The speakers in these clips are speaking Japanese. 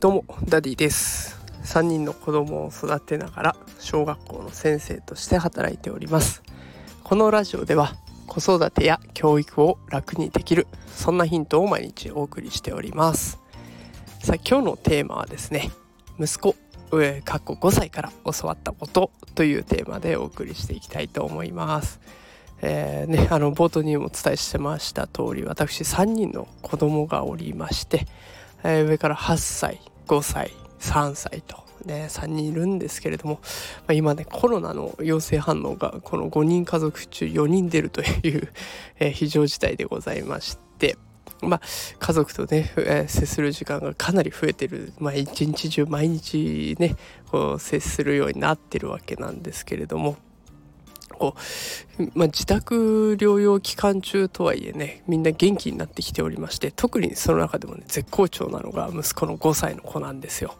どうもダディです。3人の子供を育てながら小学校の先生として働いております。このラジオでは子育てや教育を楽にできるそんなヒントを毎日お送りしております。さあ今日のテーマはですね息子上かっこ5歳から教わったことというテーマでお送りしていきたいと思います。えー、ね、あの冒頭にもお伝えしてました通り私3人の子供がおりましてえー、上から8歳5歳3歳とね3人いるんですけれども、まあ、今ねコロナの陽性反応がこの5人家族中4人出るという、え、非常事態でございましてまあ、家族とね、えー、接する時間がかなり増えてる、まあ、一日中毎日ねこう接するようになってるわけなんですけれどもこう、まあ、自宅療養期間中とはいえねみんな元気になってきておりまして特にその中でもね絶好調なのが息子の5歳の子なんですよ。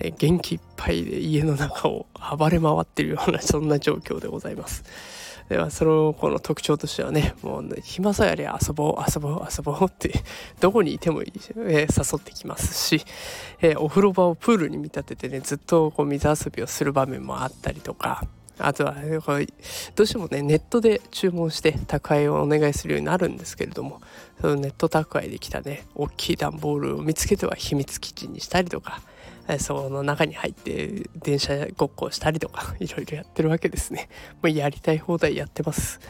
え元気いっぱいで家の中を暴れ回ってるような そんな状況でございます。ではその子の特徴としてはねもう、ね、暇さえあれ遊ぼう遊ぼう遊ぼう ってどこにいてもいい、えー、誘ってきますし、えー、お風呂場をプールに見立ててねずっとこう水遊びをする場面もあったりとかあとはどうしてもねネットで注文して宅配をお願いするようになるんですけれどもそのネット宅配できたね大きい段ボールを見つけては秘密基地にしたりとか その中に入って電車ごっこをしたりとか いろいろやってるわけですね。もうやりたい放題やってます。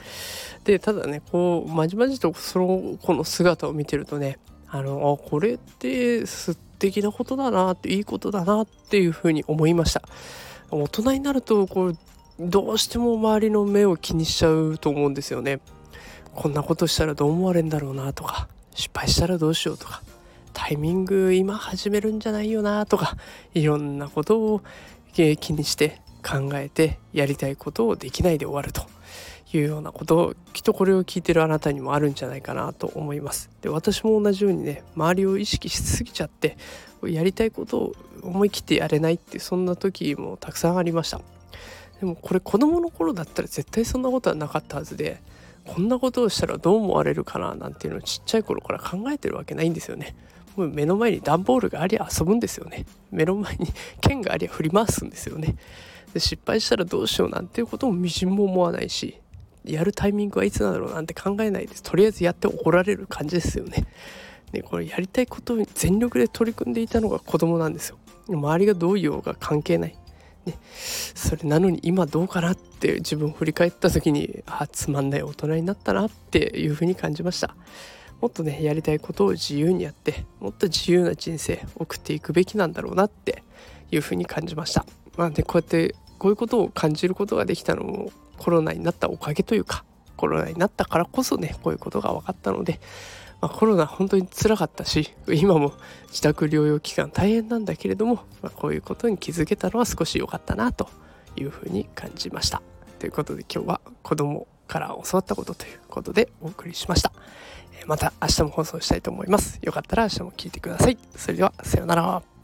でただねこうまじまじとそのこの姿を見てるとねあのあこれって素敵なことだなっていいことだなっていうふうに思いました。大人になるとこうどうしても周りの目を気にしちゃうと思うんですよね。こんなことしたらどう思われるんだろうなとか失敗したらどうしようとかタイミング今始めるんじゃないよなとかいろんなことを気にして考えてやりたいことをできないで終わるというようなこときっとこれを聞いてるあなたにもあるんじゃないかなと思います。で私も同じようにね周りを意識しすぎちゃってやりたいことを思い切ってやれないってそんな時もたくさんありました。でもこれ子供の頃だったら絶対そんなことはなかったはずでこんなことをしたらどう思われるかななんていうのをちっちゃい頃から考えてるわけないんですよね。もう目の前に段ボールがありゃ遊ぶんですよね。目の前に剣がありゃ振り回すんですよね。で失敗したらどうしようなんていうこともみじんも思わないしやるタイミングはいつなんだろうなんて考えないですとりあえずやって怒られる感じですよね。でこれやりたいことに全力で取り組んでいたのが子供なんですよ。周りがどう言おうが関係ない。ね、それなのに今どうかなって自分を振り返った時にあつまんない大人になったなっていうふうに感じました。もっとねやりたいことを自由にやってもっと自由な人生送っていくべきなんだろうなっていうふうに感じました。まあねこうやってこういうことを感じることができたのもコロナになったおかげというかコロナになったからこそねこういうことが分かったのでまあ、コロナ本当につらかったし今も自宅療養期間大変なんだけれども、まあ、こういうことに気づけたのは少し良かったなというふうに感じました。ということで今日は子供から教わったことということでお送りしました。また明日も放送したいと思います。よかったら明日も聞いてください。それではさようなら。